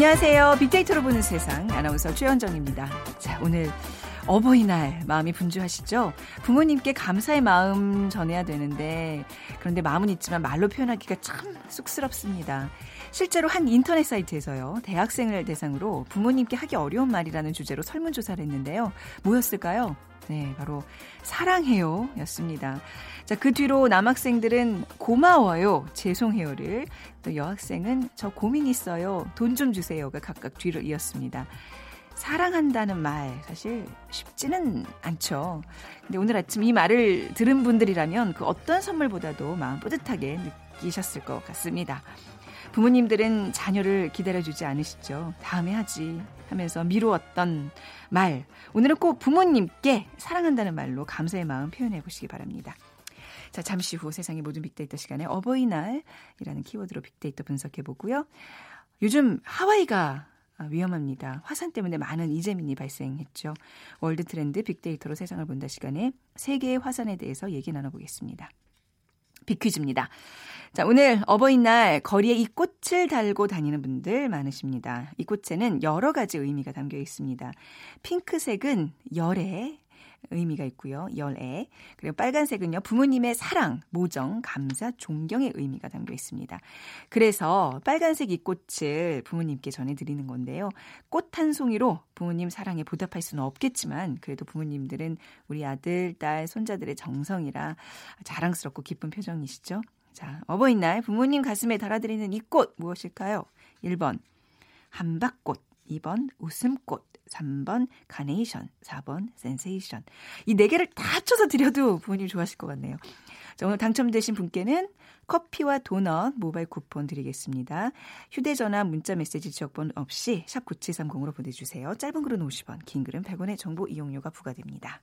안녕하세요. 빅데이터로 보는 세상 아나운서 최현정입니다. 자, 오늘 어버이날 마음이 분주하시죠? 부모님께 감사의 마음 전해야 되는데 그런데 마음은 있지만 말로 표현하기가 참 쑥스럽습니다. 실제로 한 인터넷 사이트에서요. 대학생을 대상으로 부모님께 하기 어려운 말이라는 주제로 설문조사를 했는데요. 뭐였을까요? 네, 바로 사랑해요 였습니다. 자, 그 뒤로 남학생들은 고마워요, 죄송해요를, 또 여학생은 저 고민 있어요, 돈 좀 주세요가 각각 뒤로 이었습니다. 사랑한다는 말 사실 쉽지는 않죠. 근데 오늘 아침 이 말을 들은 분들이라면 그 어떤 선물보다도 마음 뿌듯하게 느끼셨을 것 같습니다. 부모님들은 자녀를 기다려주지 않으시죠. 다음에 하지 하면서 미루었던 말. 오늘은 꼭 부모님께 사랑한다는 말로 감사의 마음 표현해 보시기 바랍니다. 자, 잠시 후 세상의 모든 빅데이터 시간에 어버이날이라는 키워드로 빅데이터 분석해 보고요. 요즘 하와이가 위험합니다. 화산 때문에 많은 이재민이 발생했죠. 월드 트렌드 빅데이터로 세상을 본다 시간에 세계의 화산에 대해서 얘기 나눠보겠습니다. 빅퀴즈입니다. 자, 오늘 어버이날 거리에 이 꽃을 달고 다니는 분들 많으십니다. 이 꽃에는 여러 가지 의미가 담겨 있습니다. 핑크색은 열애, 의미가 있고요. 열애. 그리고 빨간색은요. 부모님의 사랑, 모정, 감사, 존경의 의미가 담겨 있습니다. 그래서 빨간색 이 꽃을 부모님께 전해드리는 건데요. 꽃 한 송이로 부모님 사랑에 보답할 수는 없겠지만 그래도 부모님들은 우리 아들, 딸, 손자들의 정성이라 자랑스럽고 기쁜 표정이시죠. 자, 어버이날 부모님 가슴에 달아드리는 이 꽃 무엇일까요? 1번 한박꽃, 2번 웃음꽃, 3번 카네이션, 4번 센세이션. 이 네 개를 다 합쳐서 드려도 부모님 좋아하실 것 같네요. 자, 오늘 당첨되신 분께는 커피와 도넛 모바일 쿠폰 드리겠습니다. 휴대전화 문자 메시지 지역번호 없이 샵 9730으로 보내주세요. 짧은 글은 50원, 긴 글은 100원의 정보 이용료가 부과됩니다.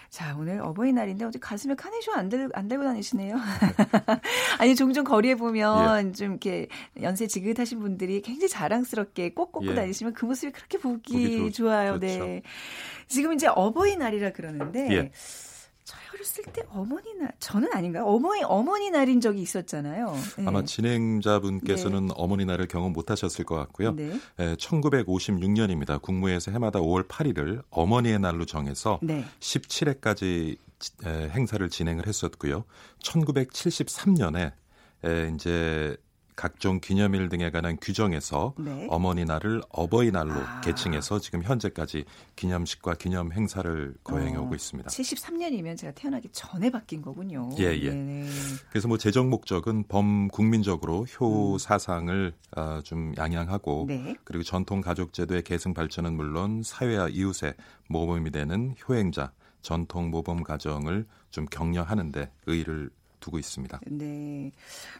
자, 오늘 어버이날인데 어제 가슴에 카네이션 안, 들, 안 달고 다니시네요. 아니, 종종 거리에 보면 예. 좀 이렇게 연세 지긋하신 분들이 굉장히 자랑스럽게 꼭 꽂고 예. 다니시면 그 모습이 그렇게 보기, 보기 좋아요. 네. 그렇죠. 네. 지금 이제 어버이날이라 그러는데 예. 어렸을 때 어머니 날 저는 아닌가요? 어머니 어머니 날인 적이 있었잖아요. 네. 아마 진행자분께서는 네. 어머니 날을 경험 못하셨을 것 같고요. 네. 네, 1956년입니다. 국무회에서 해마다 5월 8일을 어머니의 날로 정해서 네. 17회까지 행사를 진행을 했었고요. 1973년에 이제 각종 기념일 등에 관한 규정에서 네. 어머니 날을 어버이날로 아. 계칭해서 지금 현재까지 기념식과 기념 행사를 거행해 오고 어, 있습니다. 73년이면 제가 태어나기 전에 바뀐 거군요. 예, 예. 네네. 그래서 뭐 재정 목적은 범국민적으로 효 음. 사상을 어, 좀 양양하고 네. 그리고 전통 가족 제도의 계승 발전은 물론 사회와 이웃의 모범이 되는 효행자 전통 모범 가정을 좀 격려하는데 의의를 두고 있습니다. 네.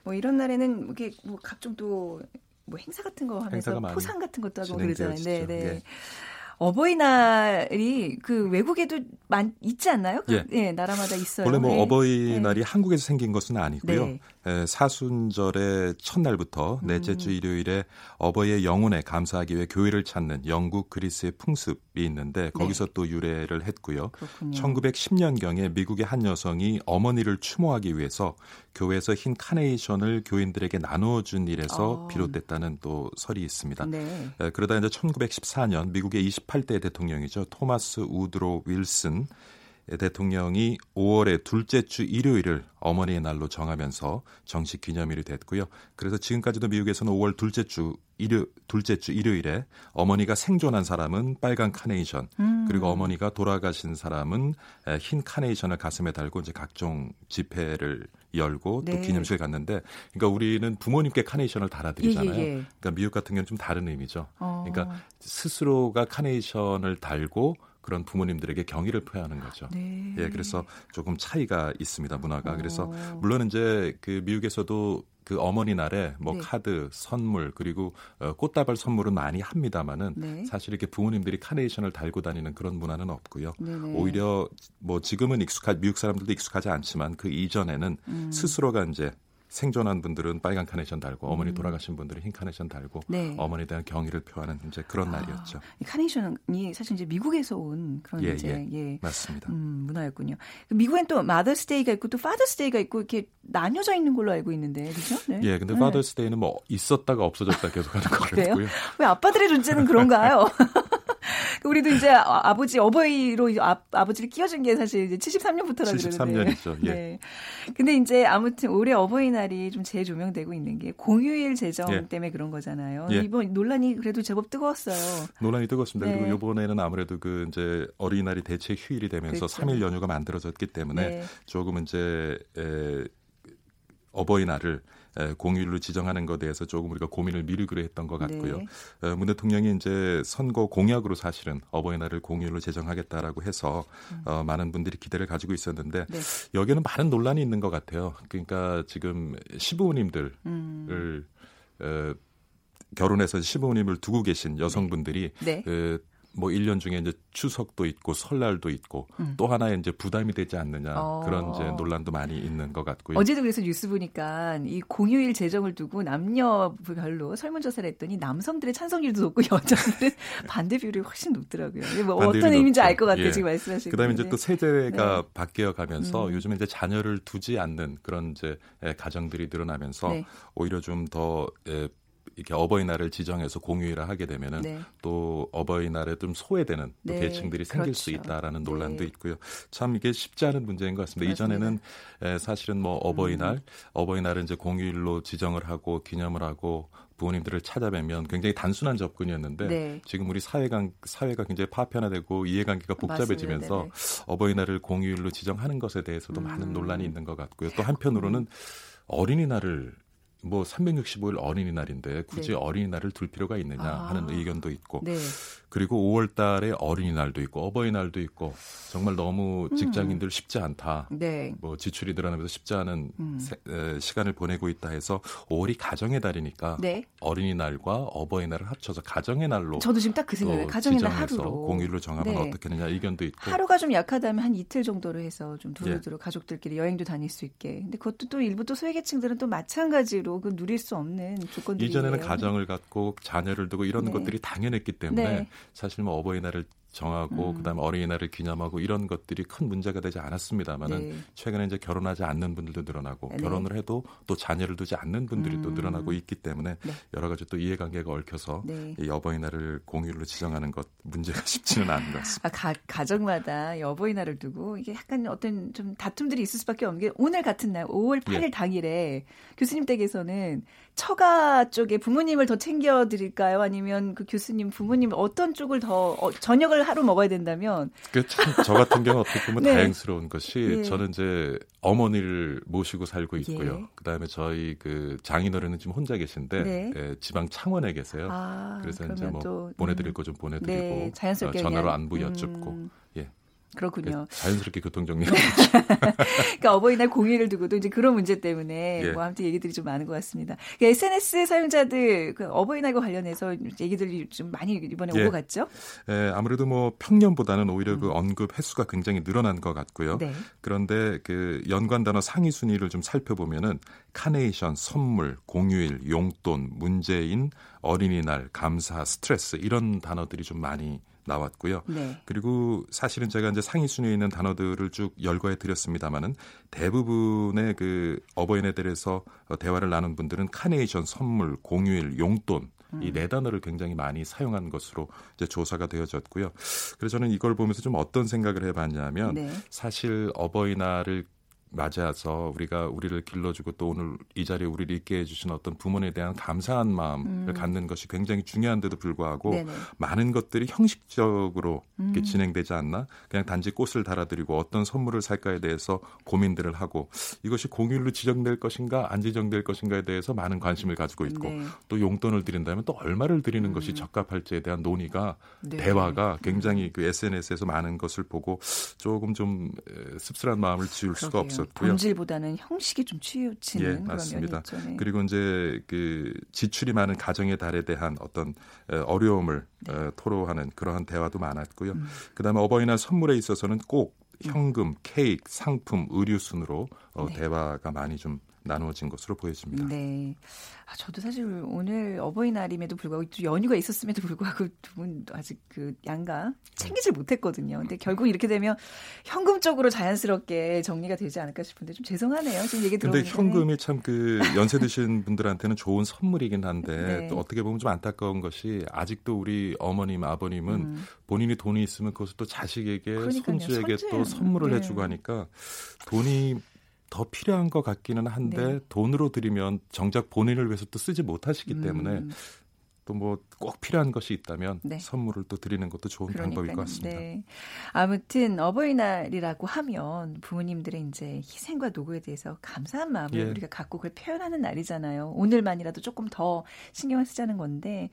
뭐 이런 날에는 이게 뭐 각종 또 뭐 행사 같은 거 하면서 포상 같은 것도 하고 그러잖아요. 네, 네. 예. 어버이날이 그 외국에도 많 있지 않나요? 예. 네, 나라마다 있어요. 원래 뭐 네. 어버이날이 네. 한국에서 생긴 것은 아니고요. 네. 에, 사순절의 첫날부터 음. 넷째 주 일요일에 어버이의 영혼에 감사하기 위해 교회를 찾는 영국 그리스의 풍습이 있는데 거기서 네. 또 유래를 했고요. 그렇군요. 1910년경에 미국의 한 여성이 어머니를 추모하기 위해서 교회에서 흰 카네이션을 교인들에게 나눠준 일에서 어. 비롯됐다는 또 설이 있습니다. 네. 에, 그러다 이제 1914년 미국의 28대 대통령이죠. 토마스 우드로 윌슨 대통령이 5월의 둘째 주 일요일을 어머니의 날로 정하면서 정식 기념일이 됐고요. 그래서 지금까지도 미국에서는 5월 둘째 주 일요 둘째 주 일요일에 어머니가 생존한 사람은 빨간 카네이션 음. 그리고 어머니가 돌아가신 사람은 흰 카네이션을 가슴에 달고 이제 각종 집회를 열고 네. 또 기념식을 갔는데 그러니까 우리는 부모님께 카네이션을 달아드리잖아요. 예, 예, 예. 그러니까 미국 같은 경우는 좀 다른 의미죠. 어. 그러니까 스스로가 카네이션을 달고 그런 부모님들에게 경의를 표하는 거죠. 네. 예, 그래서 조금 차이가 있습니다 문화가. 어. 그래서 물론 이제 그 미국에서도 그 어머니 날에 뭐 네. 카드, 선물 그리고 어, 꽃다발 선물은 많이 합니다만은 네. 사실 이렇게 부모님들이 카네이션을 달고 다니는 그런 문화는 없고요. 네네. 오히려 뭐 지금은 익숙한 미국 사람들도 익숙하지 않지만 그 이전에는 음. 스스로가 이제 생존한 분들은 빨간 카네이션 달고 음. 어머니 돌아가신 분들은 흰 카네이션 달고 네. 어머니에 대한 경의를 표하는 이제 그런 아, 날이었죠. 이 카네이션이 사실 이제 미국에서 온 그런 예, 이제 예, 예. 맞습니다. 음, 문화였군요. 미국엔 또 Mother's Day가 있고 또 Father's Day가 있고 이렇게 나뉘어져 있는 걸로 알고 있는데 그렇죠? 네. 예, 근데 Father's Day는 뭐 있었다가 없어졌다 계속 하는 것 같고요. 왜 아빠들의 존재는 그런가요? 우리도 이제 아, 버지 어버이로 아, 아버지를 끼워준 게 사실 이제 73년부터라 그러는데. 73년이죠. 예. 네. 근데 이제 아무튼 올해 어버이날이 좀 재조명되고 있는 게 공휴일 제정 예. 때문에 그런 거잖아요. 예. 이번 논란이 그래도 제법 뜨거웠어요. 논란이 뜨거웠습니다. 네. 그리고 이번에는 아무래도 그 이제 어린이날이 대체 휴일이 되면서 그렇죠. 3일 연휴가 만들어졌기 때문에 네. 조금 이제 에, 어버이날을 공휴일로 지정하는 것에 대해서 조금 우리가 고민을 미루기로 했던 것 같고요. 네. 어, 문 대통령이 이제 선거 공약으로 사실은 어버이날을 공휴일로 제정하겠다라고 해서 음. 어, 많은 분들이 기대를 가지고 있었는데 네. 여기에는 많은 논란이 있는 것 같아요. 그러니까 지금 시부모님들을 음. 어, 결혼해서 시부모님을 두고 계신 여성분들이 네. 그, 뭐 1년 중에 이제 추석도 있고 설날도 있고 음. 또 하나의 이제 부담이 되지 않느냐 어. 그런 이제 논란도 많이 있는 것 같고요. 어제도 그래서 뉴스 보니까 이 공휴일 제정을 두고 남녀별로 설문조사를 했더니 남성들의 찬성률도 높고 여자들은 반대 비율이 훨씬 높더라고요. 뭐 어떤 의미인지 알 것 같아요. 예. 지금 말씀하시는 그다음에 이제 또 세대가 네. 바뀌어 가면서 음. 요즘에 이제 자녀를 두지 않는 그런 이제 가정들이 늘어나면서 네. 오히려 좀더 이렇게 어버이날을 지정해서 공휴일을 하게 되면은 네. 또 어버이날에 좀 소외되는 네. 계층들이 생길 그렇죠. 수 있다라는 논란도 네. 있고요. 참 이게 쉽지 않은 문제인 것 같습니다. 맞습니다. 이전에는 에, 사실은 뭐 어버이날, 음. 어버이날은 이제 공휴일로 지정을 하고 기념을 하고 부모님들을 찾아뵈면 굉장히 단순한 접근이었는데 네. 지금 우리 사회가 사회가 굉장히 파편화되고 이해관계가 복잡해지면서 어버이날을 공휴일로 지정하는 것에 대해서도 음. 많은 논란이 있는 것 같고요. 또 한편으로는 어린이날을 뭐 365일 어린이날인데 굳이 네. 어린이날을 둘 필요가 있느냐 아. 하는 의견도 있고 네. 그리고 5월 달에 어린이날도 있고 어버이날도 있고 정말 너무 음. 직장인들 음. 쉽지 않다. 네. 뭐 지출이 늘어나면서 쉽지 않은 음. 세, 에, 시간을 보내고 있다 해서 5월이 가정의 달이니까 네. 어린이날과 어버이날을 합쳐서 가정의 날로 저도 지금 딱 그 생각을 가정의 날 하루로 공휴일로 정하면 네. 어떻게느냐 의견도 있고 하루가 좀 약하다면 한 이틀 정도로 해서 좀 두루두루 예. 가족들끼리 여행도 다닐 수 있게. 근데 그것도 또 일부 또 소외계층들은 또 마찬가지로 그 누릴 수 없는 조건들이 이전에는 가정을 갖고 자녀를 두고 이런 네. 것들이 당연했기 때문에 네. 사실 뭐 어버이날을 정하고 음. 그다음에 어린이날을 기념하고 이런 것들이 큰 문제가 되지 않았습니다만은 네. 최근에 이제 결혼하지 않는 분들도 늘어나고 네. 결혼을 해도 또 자녀를 두지 않는 분들이 음. 또 늘어나고 있기 때문에 네. 여러 가지 또 이해관계가 얽혀서 네. 이 어버이날을 공휴일로 지정하는 것 문제가 쉽지는 않은 것 같습니다. 아, 가, 가정마다 어버이날을 두고 이게 약간 어떤 좀 다툼들이 있을 수밖에 없는 게 오늘 같은 날 5월 8일 예. 당일에 교수님 댁에서는 처가 쪽에 부모님을 더 챙겨 드릴까요? 아니면 그 교수님 부모님 어떤 쪽을 더 어, 저녁을 하루 먹어야 된다면 그참저 같은 경우 어떻게 보면 네. 다행스러운 것이 네. 저는 이제 어머니를 모시고 살고 있고요. 예. 그다음에 저희 그 장인어른은 지금 혼자 계신데 네. 예, 지방 창원에 계세요. 아, 그래서 이제 뭐 또, 보내드릴 음. 거좀 보내드리고 네, 자연스럽게 어, 전화로 안부 여쭙고 음. 예 그렇군요. 자연스럽게 교통 정리가 그러니까 어버이날 공휴일을 두고도 이제 그런 문제 때문에 예. 뭐 아무튼 얘기들이 좀 많은 것 같습니다. 그러니까 SNS 사용자들 그 어버이날과 관련해서 얘기들이 좀 많이 이번에 예. 오고 갔죠? 예, 아무래도 뭐 평년보다는 오히려 그 음. 그 언급 횟수가 굉장히 늘어난 것 같고요. 네. 그런데 그 연관 단어 상위 순위를 좀 살펴보면은 카네이션, 선물, 공휴일, 용돈, 문재인, 어린이날, 감사, 스트레스 이런 단어들이 좀 많이 나왔고요. 네. 그리고 사실은 제가 이제 상위 순위에 있는 단어들을 쭉 열거해 드렸습니다마는 대부분의 그 어버이날들에서 대화를 나눈 분들은 카네이션, 선물, 공휴일, 용돈 이네 음. 단어를 굉장히 많이 사용한 것으로 이제 조사가 되어졌고요. 그래서 저는 이걸 보면서 좀 어떤 생각을 해봤냐면 네. 사실 어버이날을 맞아서 우리가 우리를 길러주고 또 오늘 이 자리에 우리를 있게 해주신 어떤 부모에 대한 감사한 마음을 음. 갖는 것이 굉장히 중요한데도 불구하고 네네. 많은 것들이 형식적으로 음. 진행되지 않나 그냥 단지 꽃을 달아드리고 어떤 선물을 살까에 대해서 고민들을 하고 이것이 공휴일로 지정될 것인가 안 지정될 것인가에 대해서 많은 관심을 가지고 있고 네. 또 용돈을 드린다면 또 얼마를 드리는 음. 것이 적합할지에 대한 논의가 네. 대화가 굉장히 그 SNS에서 많은 것을 보고 조금 좀 씁쓸한 마음을 지울. 수가 없 었고요. 본질보다는 형식이 좀 치우치는 예, 맞습니다. 네. 그리고 이제 그 지출이 많은 가정의 달에 대한 어떤 어려움을 네. 토로하는 그러한 대화도 많았고요. 음. 그다음에 어버이날 선물에 있어서는 꼭 현금, 케이크, 상품, 의류 순으로 어, 네. 대화가 많이 좀 나누어진 것으로 보여집니다. 네. 아, 저도 사실 오늘 어버이날임에도 불구하고 또 연휴가 있었음에도 불구하고 두 분 아직 그 양가 챙기질 못했거든요. 근데 결국 이렇게 되면 현금적으로 자연스럽게 정리가 되지 않을까 싶은데 좀 죄송하네요. 지금 얘기 들어보니까. 근데 현금이 참 그 연세 드신 분들한테는 좋은 선물이긴 한데 네. 또 어떻게 보면 좀 안타까운 것이 아직도 우리 어머님, 아버님은 음. 본인이 돈이 있으면 그것을 또 자식에게, 그러니까요. 손주에게 선주예요. 또 선물을 네. 해주고 하니까 돈이 더 필요한 것 같기는 한데 네. 돈으로 드리면 정작 본인을 위해서 또 쓰지 못하시기 음. 때문에 또 뭐 꼭 필요한 것이 있다면 네. 선물을 또 드리는 것도 좋은 그러니까요. 방법일 것 같습니다. 네. 아무튼 어버이날이라고 하면 부모님들의 이제 희생과 노고에 대해서 감사한 마음을 예. 우리가 갖고 그걸 표현하는 날이잖아요. 오늘만이라도 조금 더 신경을 쓰자는 건데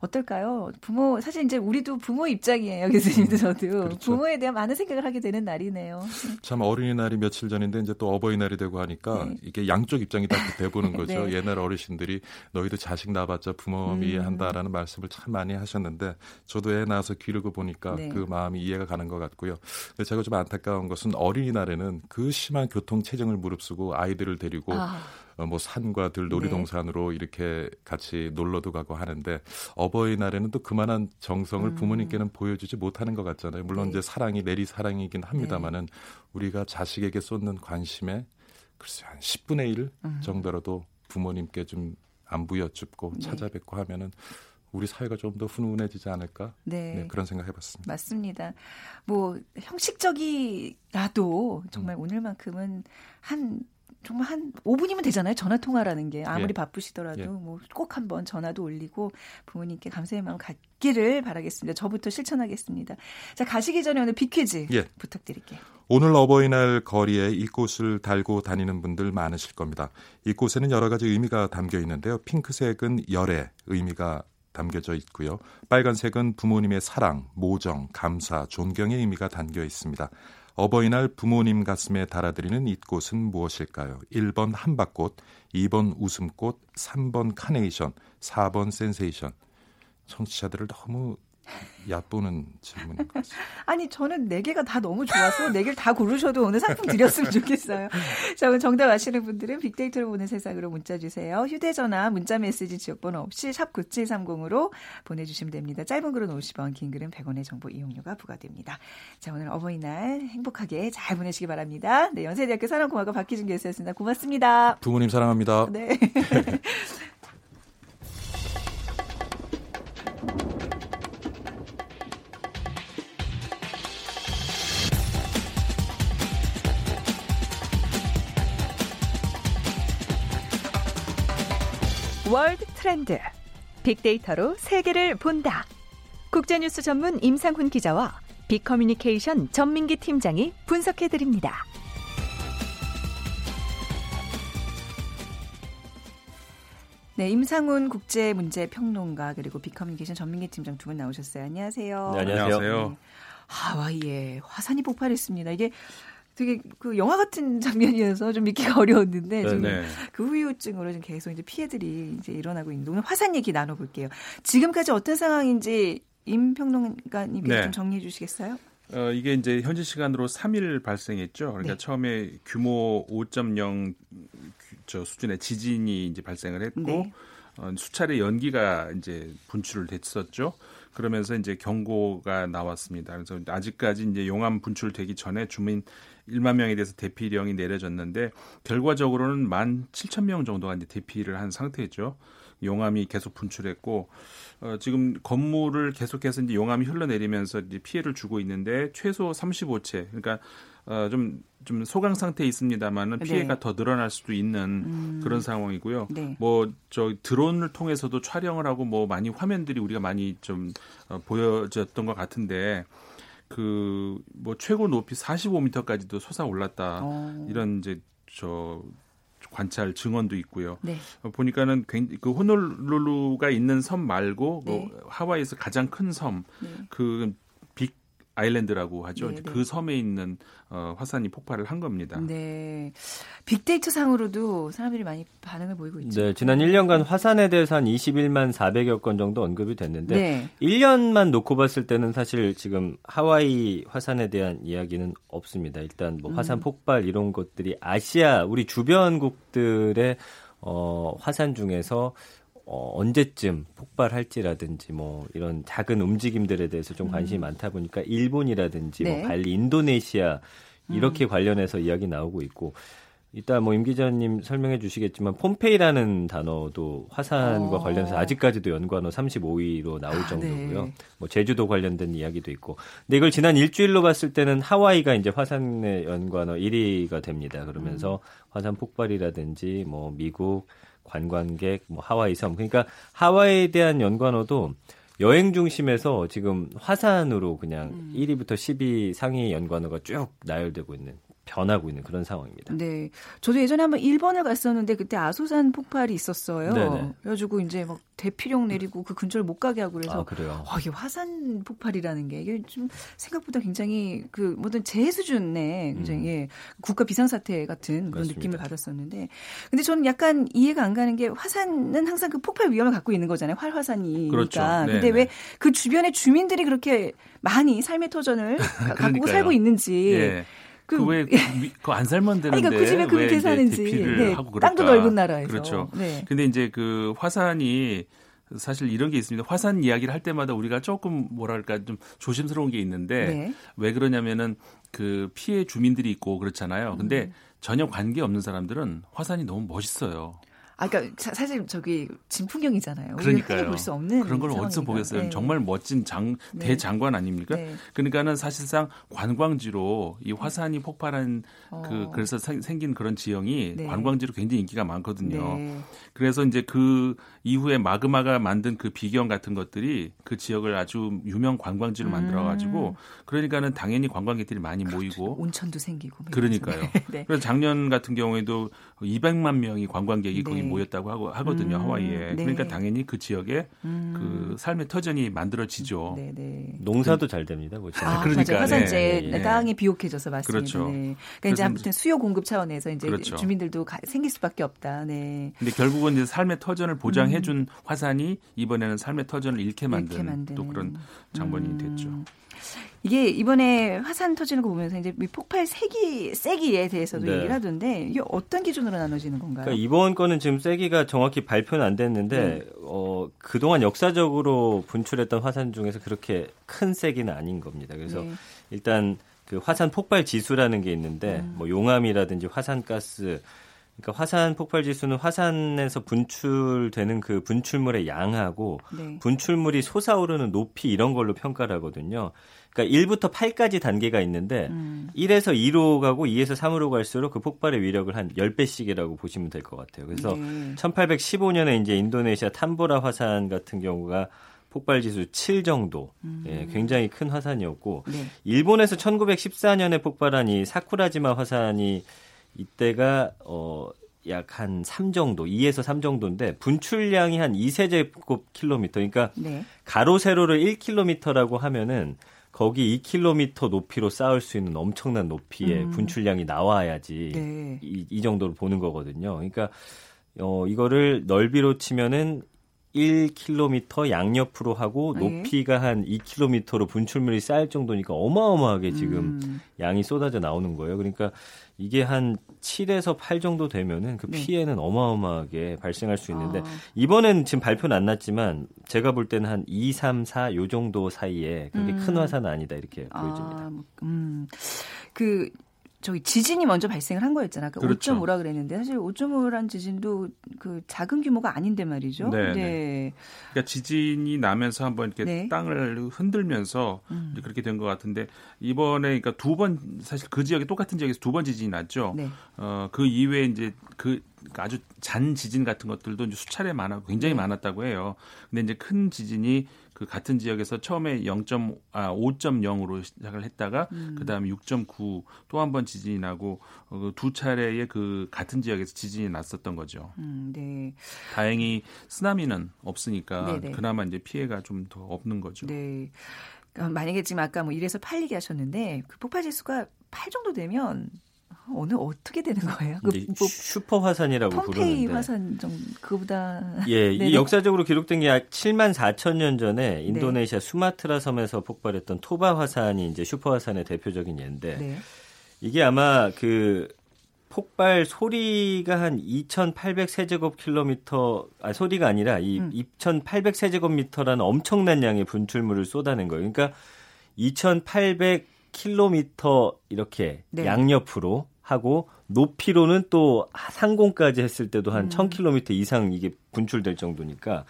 어떨까요? 부모 사실 이제 우리도 부모 입장이에요, 교수님도 음, 저도 그렇죠. 부모에 대한 많은 생각을 하게 되는 날이네요. 참 어린이날이 며칠 전인데 이제 또 어버이날이 되고 하니까 네. 이게 양쪽 입장이 딱 돼보는 거죠. 네. 옛날 어르신들이 너희도 자식 낳아봤자 부모님이 음. 한다라는 말씀을 참 많이 하셨는데 저도 애 낳아서 기르고 보니까 네. 그 마음이 이해가 가는 것 같고요. 제가 좀 안타까운 것은 어린이날에는 그 심한 교통 체증을 무릅쓰고 아이들을 데리고 아. 어, 뭐 산과 들 놀이동산으로 네. 이렇게 같이 놀러도 가고 하는데 어버이날에는 또 그만한 정성을 음. 부모님께는 보여주지 못하는 것 같잖아요. 물론 네. 이제 사랑이 내리 사랑이긴 합니다만은 네. 우리가 자식에게 쏟는 관심에 글쎄 한 10분의 1 음. 정도라도 부모님께 좀 안부 여쭙고 네. 찾아뵙고 하면은 우리 사회가 좀 더 훈훈해지지 않을까? 네. 네. 그런 생각 해봤습니다. 맞습니다. 뭐 형식적이라도 정말 음. 오늘만큼은 한 정말 한 5분이면 되잖아요. 전화 통화라는 게 아무리 예. 바쁘시더라도 예. 뭐꼭 한번 전화도 올리고 부모님께 감사의 마음 갖기를 바라겠습니다. 저부터 실천하겠습니다. 자 가시기 전에 오늘 빅퀴즈 예. 부탁드릴게요. 오늘 어버이날 거리에 이 꽃을 달고 다니는 분들 많으실 겁니다. 이 꽃에는 여러 가지 의미가 담겨 있는데요. 핑크색은 열애 의미가 담겨져 있고요. 빨간색은 부모님의 사랑, 모정, 감사, 존경의 의미가 담겨 있습니다. 어버이날 부모님 가슴에 달아드리는 이 꽃은 무엇일까요? 1번 함박꽃, 2번 웃음꽃, 3번 카네이션, 4번 센세이션. 청취자들을 너무 얕보는 질문인 것 같습니다. 아니 저는 네 개가 다 너무 좋아서 네 개를 다 고르셔도 오늘 상품 드렸으면 좋겠어요. 자 그럼 정답 아시는 분들은 빅데이터를 보는 세상으로 문자 주세요. 휴대전화 문자메시지 지역번호 없이 샵 9730으로 보내주시면 됩니다. 짧은 글은 50원 긴 글은 100원의 정보 이용료가 부과됩니다. 자 오늘 어버이날 행복하게 잘 보내시기 바랍니다. 네 연세대학교 사랑공학과 박희준 교수였습니다. 고맙습니다. 부모님 사랑합니다. 네. 월드 트렌드. 빅데이터로 세계를 본다. 국제뉴스 전문 임상훈 기자와 빅커뮤니케이션 전민기 팀장이 분석해 드립니다. 네, 임상훈 국제문제평론가 그리고 빅커뮤니케이션 전민기 팀장 두 분 나오셨어요. 안녕하세요. 네, 안녕하세요. 네. 하와이에 화산이 폭발했습니다. 이게 되게 그 영화 같은 장면이어서 좀 믿기가 어려웠는데 네, 지금 네. 그 후유증으로 지금 계속 이제 피해들이 이제 일어나고 있는데 오늘 화산 얘기 나눠볼게요. 지금까지 어떤 상황인지 임 평론가님께서 네. 좀 정리해 주시겠어요? 어, 이게 이제 현지 시간으로 3일 발생했죠. 그러니까 네. 처음에 규모 5.0저 수준의 지진이 이제 발생을 했고 네. 어, 수차례 연기가 이제 분출을 됐었죠. 그러면서 이제 경고가 나왔습니다. 그래서 아직까지 이제 용암 분출되기 전에 주민 1만 명에 대해서 대피령이 내려졌는데 결과적으로는 1만 7천 명 정도가 이제 대피를 한 상태죠. 용암이 계속 분출했고 어, 지금 건물을 계속해서 이제 용암이 흘러내리면서 이제 피해를 주고 있는데 최소 35채 그러니까 어, 좀, 좀 소강 상태에 있습니다만은 네. 피해가 네. 더 늘어날 수도 있는 음. 그런 상황이고요. 네. 뭐 저 드론을 통해서도 촬영을 하고 뭐 많이 화면들이 우리가 많이 좀 어, 보여졌던 것 같은데 그 뭐 최고 높이 45m까지도 솟아 올랐다 어. 이런 이제 저 관찰 증언도 있고요. 네. 어, 보니까는 그 호놀룰루가 있는 섬 말고 뭐 네. 뭐 하와이에서 가장 큰 섬, 네. 그 아일랜드라고 하죠. 네네. 그 네. 섬에 있는 어, 화산이 폭발을 한 겁니다. 네. 빅데이터 상으로도 사람들이 많이 반응을 보이고 있죠. 네, 지난 1년간 화산에 대해서 한 21만 400여 건 정도 언급이 됐는데 네. 1년만 놓고 봤을 때는 사실 지금 하와이 화산에 대한 이야기는 없습니다. 일단 뭐 화산 음. 폭발 이런 것들이 아시아 우리 주변국들의 어, 화산 중에서 어, 언제쯤 폭발할지라든지 뭐 이런 작은 움직임들에 대해서 좀 관심이 음. 많다 보니까 일본이라든지 뭐 네. 뭐 발리, 인도네시아 이렇게 음. 관련해서 이야기 나오고 있고 이따 뭐 임 기자님 설명해 주시겠지만 폼페이라는 단어도 화산과 어. 관련해서 아직까지도 연관어 35위로 나올 아, 정도고요. 네. 뭐 제주도 관련된 이야기도 있고. 근데 이걸 지난 일주일로 봤을 때는 하와이가 이제 화산의 연관어 1위가 됩니다. 그러면서 음. 화산 폭발이라든지 뭐 미국 관광객, 뭐 하와이 섬. 그러니까 하와이에 대한 연관어도 여행 중심에서 지금 화산으로 그냥 음. 1위부터 10위 상위 연관어가 쭉 나열되고 있는 변하고 있는 그런 상황입니다. 네. 저도 예전에 한번 일본을 갔었는데 그때 아소산 폭발이 있었어요. 네네. 그래가지고 이제 막 대피령 내리고 그 근처를 못 가게 하고 그래서 아, 그래요? 와, 이게 화산 폭발이라는 게 이게 좀 생각보다 굉장히 그 모든 재해 수준의 굉장히 음. 예, 국가 비상사태 같은 그런 맞습니다. 느낌을 받았었는데 근데 저는 약간 이해가 안 가는 게 화산은 항상 그 폭발 위험을 갖고 있는 거잖아요. 활화산이니까. 그렇죠. 근데 왜 그 주변의 주민들이 그렇게 많이 삶의 터전을 갖고 살고 있는지 예. 그왜 그안 살면 되는데 그러니까 그 집에 그렇게 사는지 네, 땅도 넓은 나라에서 그렇죠. 네. 근데 이제 그 화산이 사실 이런 게 있습니다. 화산 이야기를 할 때마다 우리가 조금 뭐랄까 좀 조심스러운 게 있는데 네. 왜 그러냐면은 그 피해 주민들이 있고 그렇잖아요. 근데 음. 전혀 관계 없는 사람들은 화산이 너무 멋있어요. 아, 그러니까 사실 저기 진풍경이잖아요. 그러니까요. 볼수 없는 그런 걸 어디서 보겠어요. 네. 정말 멋진 장 네. 대장관 아닙니까? 네. 그러니까는 사실상 관광지로 이 화산이 폭발한 어. 그 그래서 생긴 그런 지형이 네. 관광지로 굉장히 인기가 많거든요. 네. 그래서 이제 그 이후에 마그마가 만든 그 비경 같은 것들이 그 지역을 아주 유명 관광지로 만들어 가지고 음. 그러니까는 당연히 관광객들이 많이 그렇죠. 모이고 온천도 생기고 그러니까요. 네. 그래서 작년 같은 경우에도 200만 명이 관광객이 거기 모였다고 하고 하거든요 음, 하와이에. 네. 그러니까 당연히 그 지역에 음. 그 삶의 터전이 만들어지죠. 네, 네. 농사도 잘 됩니다. 뭐 아, 그러니까. 화산재 네, 네. 땅이 비옥해져서 맞습니다. 그렇죠. 네. 그러니까 이제 아무튼 수요 공급 차원에서 이제 그렇죠. 주민들도 가, 생길 수밖에 없다. 네. 근데 결국은 이제 삶의 터전을 보장해준 음. 화산이 이번에는 삶의 터전을 잃게 만든, 잃게. 또 그런 장본이 음. 됐죠. 이게 이번에 화산 터지는 거 보면서 이제 폭발 세기 세기에 대해서도 네. 얘기를 하던데 이게 어떤 기준으로 나눠지는 건가요? 그러니까 이번 거는 지금 세기가 정확히 발표는 안 됐는데 네. 어, 그동안 역사적으로 분출했던 화산 중에서 그렇게 큰 세기는 아닌 겁니다. 그래서 네. 일단 그 화산 폭발 지수라는 게 있는데 음. 뭐 용암이라든지 화산 가스 그러니까 화산 폭발 지수는 화산에서 분출되는 그 분출물의 양하고 네. 분출물이 솟아오르는 높이 이런 걸로 평가를 하거든요. 그러니까 1부터 8까지 단계가 있는데 음. 1에서 2로 가고 2에서 3으로 갈수록 그 폭발의 위력을 한 10배씩이라고 보시면 될 것 같아요. 그래서 네. 1815년에 이제 인도네시아 탐보라 화산 같은 경우가 폭발 지수 7 정도. 음. 예, 굉장히 큰 화산이었고 네. 일본에서 1914년에 폭발한 이 사쿠라지마 화산이 이때가 어 약한 3 정도, 2에서 3 정도인데 분출량이 한 2세제곱 킬로미터. 그러니까 네. 가로 세로를 1킬로미터라고 하면은 거기 2km 높이로 쌓을 수 있는 엄청난 높이의 음. 분출량이 나와야지 네. 이, 이 정도로 보는 거거든요. 그러니까 어 이거를 넓이로 치면은 1km 양옆으로 하고 네. 높이가 한 2km로 분출물이 쌓일 정도니까 어마어마하게 지금 음. 양이 쏟아져 나오는 거예요. 그러니까 이게 한 7에서 8 정도 되면은 그 네. 피해는 네. 어마어마하게 발생할 수 있는데 아. 이번엔 지금 발표는 안 났지만 제가 볼 때는 한 2, 3, 4 요 정도 사이에 그렇게 음. 큰 화산은 아니다 이렇게 아, 보여집니다. 음. 그 저기 지진이 먼저 발생을 한 거였잖아요. 그 그렇죠. 5.5라 그랬는데 사실 5.5란 지진도 그 작은 규모가 아닌데 말이죠. 네. 네. 네. 그러니까 지진이 나면서 한번 이렇게 네. 땅을 흔들면서 음. 그렇게 된 것 같은데 이번에 그러니까 두 번 사실 그 지역에 똑같은 지역에서 두 번 지진이 났죠. 네. 어그 이후에 이제 그 아주 잔 지진 같은 것들도 수차례 많았고 굉장히 네. 많았다고 해요. 근데 이제 큰 지진이 그 같은 지역에서 처음에 0. 아 5.0으로 시작을 했다가 음. 그다음에 6.9 또 한 번 지진이 나고 어, 그두 차례의 그 같은 지역에서 지진이 났었던 거죠. 음, 네. 다행히 쓰나미는 없으니까 네네. 네. 그나마 이제 피해가 좀 더 없는 거죠. 네. 어, 만약에 지금 아까 뭐 1에서 8 얘기하셨는데 그 폭발 지수가 8 정도 되면 오늘 어떻게 되는 거예요? 그 뭐 슈퍼 화산이라고 부르는데. 화산 좀 그보다 예, 이 역사적으로 기록된 게 약 7만 4천 년 전에 네. 인도네시아 네. 수마트라 섬에서 폭발했던 토바 화산이 이제 슈퍼 화산의 대표적인 예인데 네. 이게 아마 그 폭발 소리가 한 2,800 세제곱킬로미터 아 소리가 아니라 이 음. 2,800 세제곱미터라는 엄청난 양의 분출물을 쏟아낸 거예요. 그러니까 2,800 킬로미터 이렇게 네. 양옆으로 하고 높이로는 또 상공까지 했을 때도 한 음. 1000km 이상 이게 분출될 정도니까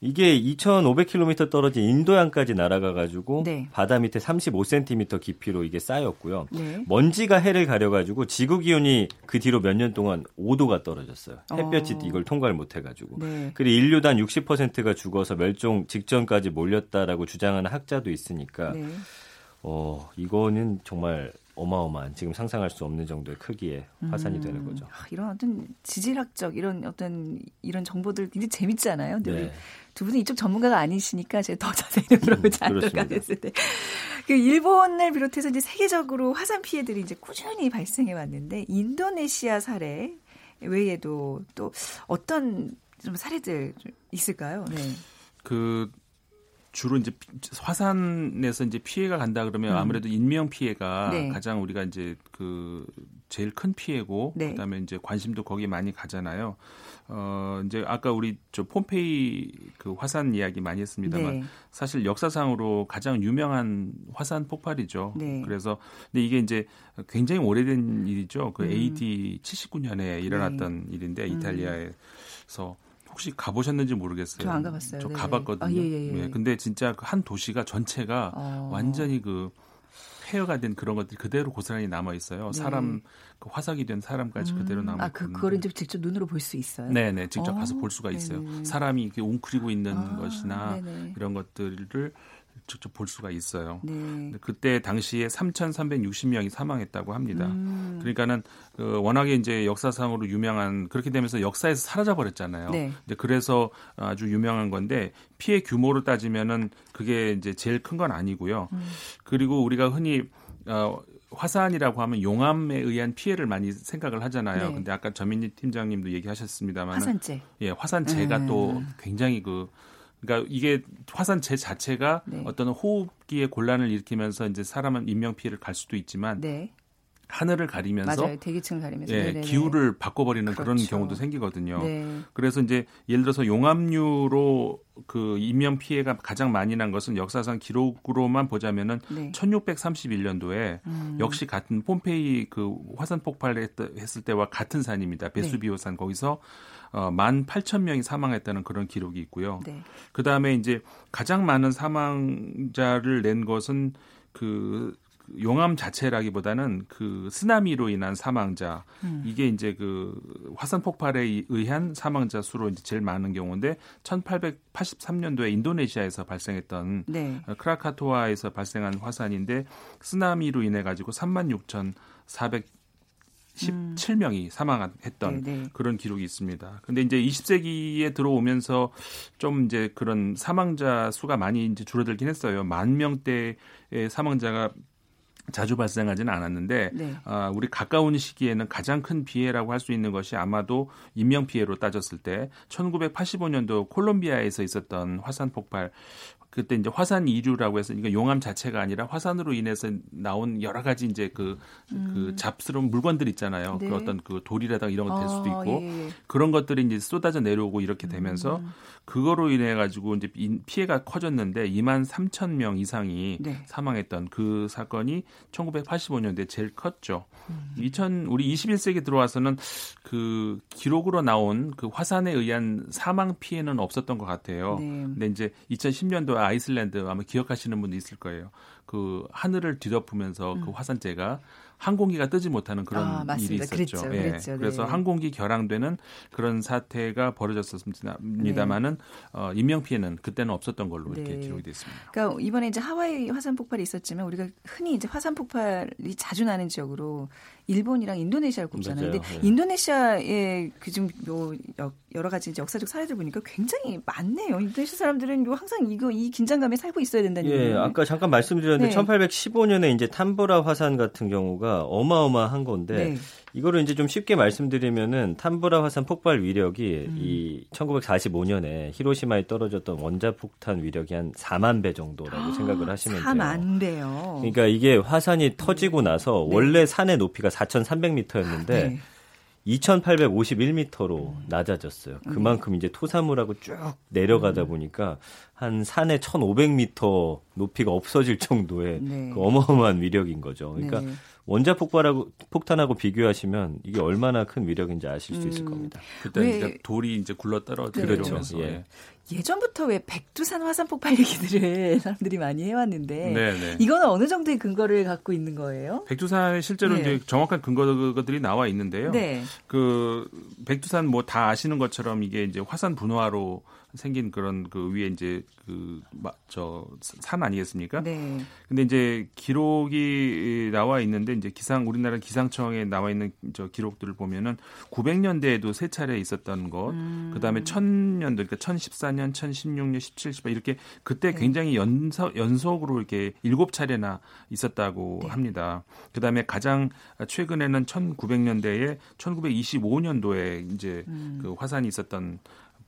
이게 2,500km 떨어진 인도양까지 날아가 가지고 네. 바다 밑에 35cm 깊이로 이게 쌓였고요. 네. 먼지가 해를 가려 가지고 지구 기온이 그 뒤로 몇 년 동안 5도가 떨어졌어요. 햇볕이 어. 이걸 통과를 못해 가지고. 네. 그리고 인류단 60%가 죽어서 멸종 직전까지 몰렸다라고 주장하는 학자도 있으니까 네. 어, 이거는 정말 어마어마한 지금 상상할 수 없는 정도의 크기의 화산이 음, 되는 거죠. 아, 이런 어떤 지질학적 이런 어떤 이런 정보들 굉장히 재밌잖아요. 근데 네. 두 분은 이쪽 전문가가 아니시니까 제가 더 자세히 물어보지 않을까 했을 때. 그 일본을 비롯해서 이제 세계적으로 화산 피해들이 이제 꾸준히 발생해 왔는데 인도네시아 사례 외에도 또 어떤 좀 사례들 있을까요? 네. 그 주로 이제 화산에서 이제 피해가 간다 그러면 음. 아무래도 인명 피해가 네. 가장 우리가 이제 그 제일 큰 피해고 네. 그다음에 이제 관심도 거기에 많이 가잖아요. 어 이제 아까 우리 저 폼페이 그 화산 이야기 많이 했습니다만 네. 사실 역사상으로 가장 유명한 화산 폭발이죠. 네. 그래서 근데 이게 이제 굉장히 오래된 일이죠. 그 음. AD 79년에 일어났던 일인데 음. 이탈리아에서 혹시 가보셨는지 모르겠어요. 저 안 가봤어요. 저 네네. 가봤거든요. 아, 예, 예, 예. 네, 근데 진짜 그한 도시가 전체가 어. 완전히 그 폐허가 된 그런 것들이 그대로 고스란히 남아 있어요. 네. 사람 그 화석이 된 사람까지 음. 그대로 남아. 아, 그 그거를 이제 직접 눈으로 볼 수 있어요. 네, 네, 직접 가서 볼 수가 있어요. 네네. 사람이 이렇게 웅크리고 있는 아, 것이나 네네. 이런 것들을 직접 볼 수가 있어요. 네. 그때 당시에 3,360명이 사망했다고 합니다. 음. 그러니까는 그 워낙에 이제 역사상으로 유명한 그렇게 되면서 역사에서 사라져 버렸잖아요. 네. 근데 그래서 아주 유명한 건데 피해 규모로 따지면은 그게 이제 제일 큰 건 아니고요. 음. 그리고 우리가 흔히 어 화산이라고 하면 용암에 의한 피해를 많이 생각을 하잖아요. 네. 근데 아까 전민희 팀장님도 얘기하셨습니다만 화산재. 예, 화산재가 음. 또 굉장히 그 그러니까 이게 화산재 자체가 네. 어떤 호흡기의 곤란을 일으키면서 이제 사람은 인명 피해를 갈 수도 있지만 네. 하늘을 가리면서 맞아요. 대기층 가리면서 예, 기후를 바꿔버리는 그렇죠. 그런 경우도 생기거든요. 네. 그래서 이제 예를 들어서 용암류로 그 인명 피해가 가장 많이 난 것은 역사상 기록으로만 보자면은 네. 1631년도에 음. 역시 같은 폼페이 그 화산 폭발했을 때와 같은 산입니다. 베수비오산 네. 거기서 어, 18,000명이 사망했다는 그런 기록이 있고요. 네. 그 다음에 이제 가장 많은 사망자를 낸 것은 그 용암 자체라기보다는 그 쓰나미로 인한 사망자 음. 이게 이제 그 화산 폭발에 의한 사망자 수로 이제 제일 많은 경우인데 1883년도에 인도네시아에서 발생했던 네. 크라카토아에서 발생한 화산인데 쓰나미로 인해 가지고 36,400 17명이 사망했던 네네. 네. 그런 기록이 있습니다. 근데 이제 20세기에 들어오면서 좀 이제 그런 사망자 수가 많이 이제 줄어들긴 했어요. 만 명대의 사망자가 자주 발생하지는 않았는데 네. 아, 우리 가까운 시기에는 가장 큰 피해라고 할 수 있는 것이 아마도 인명 피해로 따졌을 때 1985년도 콜롬비아에서 있었던 화산 폭발 그때 이제 화산 이류라고 해서 그러니까 용암 자체가 아니라 화산으로 인해서 나온 여러 가지 이제 그, 그 음. 그 잡스러운 물건들 있잖아요. 그 네. 그 어떤 그 돌이라든가 이런 것될 수도 아, 있고 예, 예. 그런 것들이 이제 쏟아져 내려오고 이렇게 되면서 음. 그거로 인해 가지고 이제 피해가 커졌는데 2만 3천 명 이상이 네. 사망했던 그 사건이 1985년도에 제일 컸죠. 음. 2000 우리 21세기 들어와서는 그 기록으로 나온 그 화산에 의한 사망 피해는 없었던 것 같아요. 네. 근데 이제 2010년도에 아이슬란드 아마 기억하시는 분도 있을 거예요. 그 하늘을 뒤덮으면서 그 음. 그 화산재가 항공기가 뜨지 못하는 그런 아, 일이 있었죠. 그랬죠, 예. 그랬죠, 네. 그래서 항공기 결항되는 그런 사태가 벌어졌었습니다만은 네. 어, 인명 피해는 그때는 없었던 걸로 이렇게 네. 기록이 됐습니다. 그러니까 이번에 이제 하와이 화산 폭발이 있었지만 우리가 흔히 이제 화산 폭발이 자주 나는 지역으로 일본이랑 인도네시아를 꼽잖아요. 근데 네. 인도네시아의 그 지금 뭐 여러 가지 역사적 사례들 보니까 굉장히 많네요. 인도네시아 사람들은 항상 이거 이 긴장감에 살고 있어야 된다는 예, 아까 잠깐 말씀드렸는데 네. 1815년에 이제 탐보라 화산 같은 경우가 어마어마한 건데 네. 이거를 이제 좀 쉽게 말씀드리면은 탐브라 화산 폭발 위력이 음. 이 1945년에 히로시마에 떨어졌던 원자 폭탄 위력이 한 4만 배 정도라고 생각을 하시면 4만 돼요. 배요. 그러니까 이게 화산이 터지고 나서 네. 원래 산의 높이가 4,300m였는데 네. 2,851m로 음. 낮아졌어요. 그만큼 이제 토사물하고 쭉 내려가다 음. 보니까 한 산에 1,500m 높이가 없어질 정도의 네. 그 어마어마한 위력인 거죠. 그러니까 네. 원자 폭발하고 폭탄하고 비교하시면 이게 얼마나 큰 위력인지 아실 수 있을 음. 겁니다. 그때 왜, 이제 돌이 이제 굴러 떨어지면서 그렇죠. 예. 예전부터 왜 백두산 화산 폭발 얘기들을 사람들이 많이 해왔는데 네네. 네. 이거는 어느 정도의 근거를 갖고 있는 거예요? 백두산 실제로 네. 이제 정확한 근거들이 나와 있는데요. 네. 그 백두산 뭐 다 아시는 것처럼 이게 이제 화산 분화로 생긴 그런 그 위에 이제 그 저 산 아니겠습니까? 네. 근데 이제 기록이 나와 있는데 이제 기상 우리나라 기상청에 나와 있는 저 기록들을 보면은 900년대에도 세 차례 있었던 것, 음. 그다음에 1000년도 그러니까 1014년, 1016년, 17, 18 이렇게 그때 네. 굉장히 연속 연속으로 이렇게 일곱 차례나 있었다고 네. 합니다. 그다음에 가장 최근에는 1900년대에 1925년도에 이제 음. 그 화산이 있었던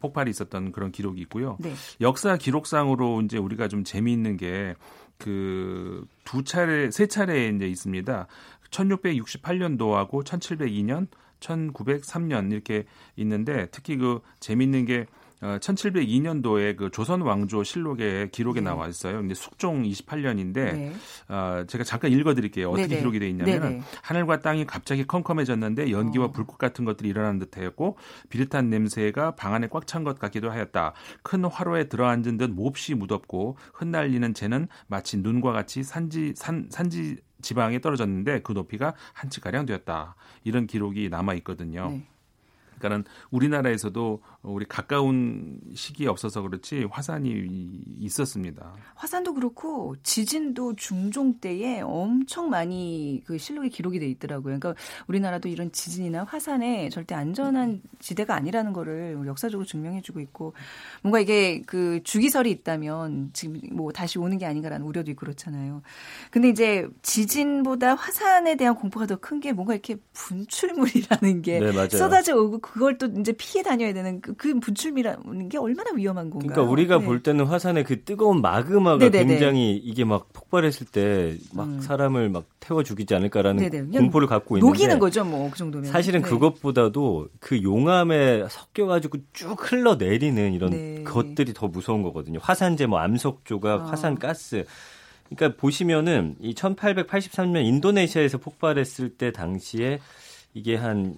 폭발이 있었던 그런 기록이 있고요. 네. 역사 기록상으로 이제 우리가 좀 재미있는 게 그 두 차례, 세 차례 이제 있습니다. 1668년도하고 1702년, 1903년 이렇게 있는데 특히 그 재미있는 게 어, 1702년도에 그 조선 왕조 실록에 기록에 네. 나와 있어요. 근데 숙종 28년인데 네. 어, 제가 잠깐 읽어드릴게요. 어떻게 네네. 기록이 돼 있냐면 하늘과 땅이 갑자기 컴컴해졌는데 연기와 어. 불꽃 같은 것들이 일어나는 듯하였고 비릿한 냄새가 방 안에 꽉 찬 것 같기도 하였다. 큰 화로에 들어앉은 듯 몹시 무덥고 흩날리는 재는 마치 눈과 같이 산지 산 산지 지방에 떨어졌는데 그 높이가 한 치 가량 되었다. 이런 기록이 남아 있거든요. 네. 그러니까는 우리나라에서도 우리 가까운 시기에 없어서 그렇지 화산이 있었습니다. 화산도 그렇고 지진도 중종 때에 엄청 많이 그 실록에 기록이 돼 있더라고요. 그러니까 우리나라도 이런 지진이나 화산에 절대 안전한 지대가 아니라는 거를 역사적으로 증명해주고 있고 뭔가 이게 그 주기설이 있다면 지금 뭐 다시 오는 게 아닌가라는 우려도 있고 그렇잖아요. 근데 이제 지진보다 화산에 대한 공포가 더 큰 게 뭔가 이렇게 분출물이라는 게 네, 쏟아져 오고 그걸 또 이제 피해 다녀야 되는 그, 그 분출이라는 게 얼마나 위험한 건가요? 그러니까 우리가 네. 볼 때는 화산의 그 뜨거운 마그마가 네네네. 굉장히 이게 막 폭발했을 때막 음. 사람을 막 태워 죽이지 않을까라는 네네. 공포를 갖고 있는데 녹이는 거죠, 뭐 그 정도면. 사실은 네. 그것보다도 그 용암에 섞여 가지고 쭉 흘러 내리는 이런 네. 것들이 더 무서운 거거든요. 화산재 뭐 암석 조각, 아. 화산 가스 그러니까 보시면은 이 1883년 인도네시아에서 폭발했을 때 당시에 이게 한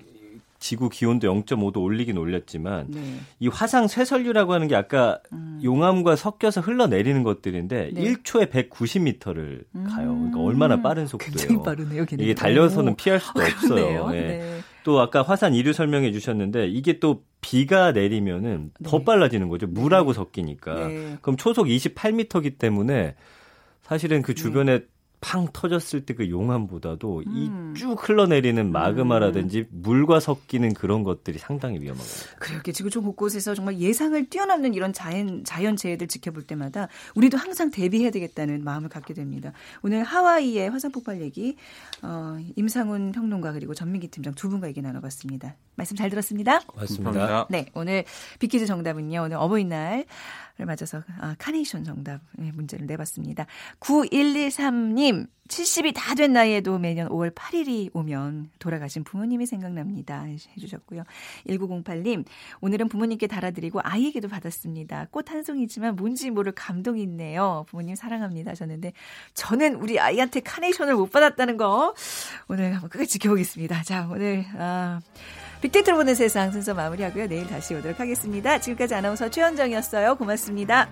지구 기온도 0.5도 올리긴 올렸지만 네. 이 화상 쇠설류라고 하는 게 아까 음. 용암과 섞여서 흘러내리는 것들인데 네. 1초에 190m를 가요. 그러니까 음. 얼마나 빠른 속도예요. 굉장히 빠르네요. 걔네들. 이게 달려서는 피할 수도 어, 없어요. 네. 네. 또 아까 화산 이류 설명해 주셨는데 이게 또 비가 내리면은 더 네. 빨라지는 거죠. 물하고 섞이니까. 네. 그럼 초속 28m이기 때문에 사실은 그 주변에 팡 터졌을 때 그 용암보다도 음. 이쭉 흘러내리는 마그마라든지 음. 물과 섞이는 그런 것들이 상당히 위험한 거예요. 그렇게 지구촌 곳곳에서 정말 예상을 뛰어넘는 이런 자연 자연 재해들 지켜볼 때마다 우리도 항상 대비해야 되겠다는 마음을 갖게 됩니다. 오늘 하와이의 화산 폭발 얘기 어, 임상훈 평론가 그리고 전민기 팀장 두 분과 얘기 나눠봤습니다. 말씀 잘 들었습니다. 고맙습니다. 네, 오늘 빅퀴즈 정답은요. 오늘 어버이날을 맞아서 아, 카네이션 정답 문제를 내봤습니다. 9113님 님, 70이 다 된 나이에도 매년 5월 8일이 오면 돌아가신 부모님이 생각납니다. 해주셨고요. 1908님, 오늘은 부모님께 달아드리고 아이에게도 받았습니다. 꽃 한 송이지만 뭔지 모를 감동이 있네요. 부모님 사랑합니다. 하셨는데, 저는 우리 아이한테 카네이션을 못 받았다는 거 오늘 한번 끝까지 지켜보겠습니다. 자, 오늘, 아, 빅데이터로 보는 세상 순서 마무리하고요. 내일 다시 오도록 하겠습니다. 지금까지 아나운서 최현정이었어요. 고맙습니다.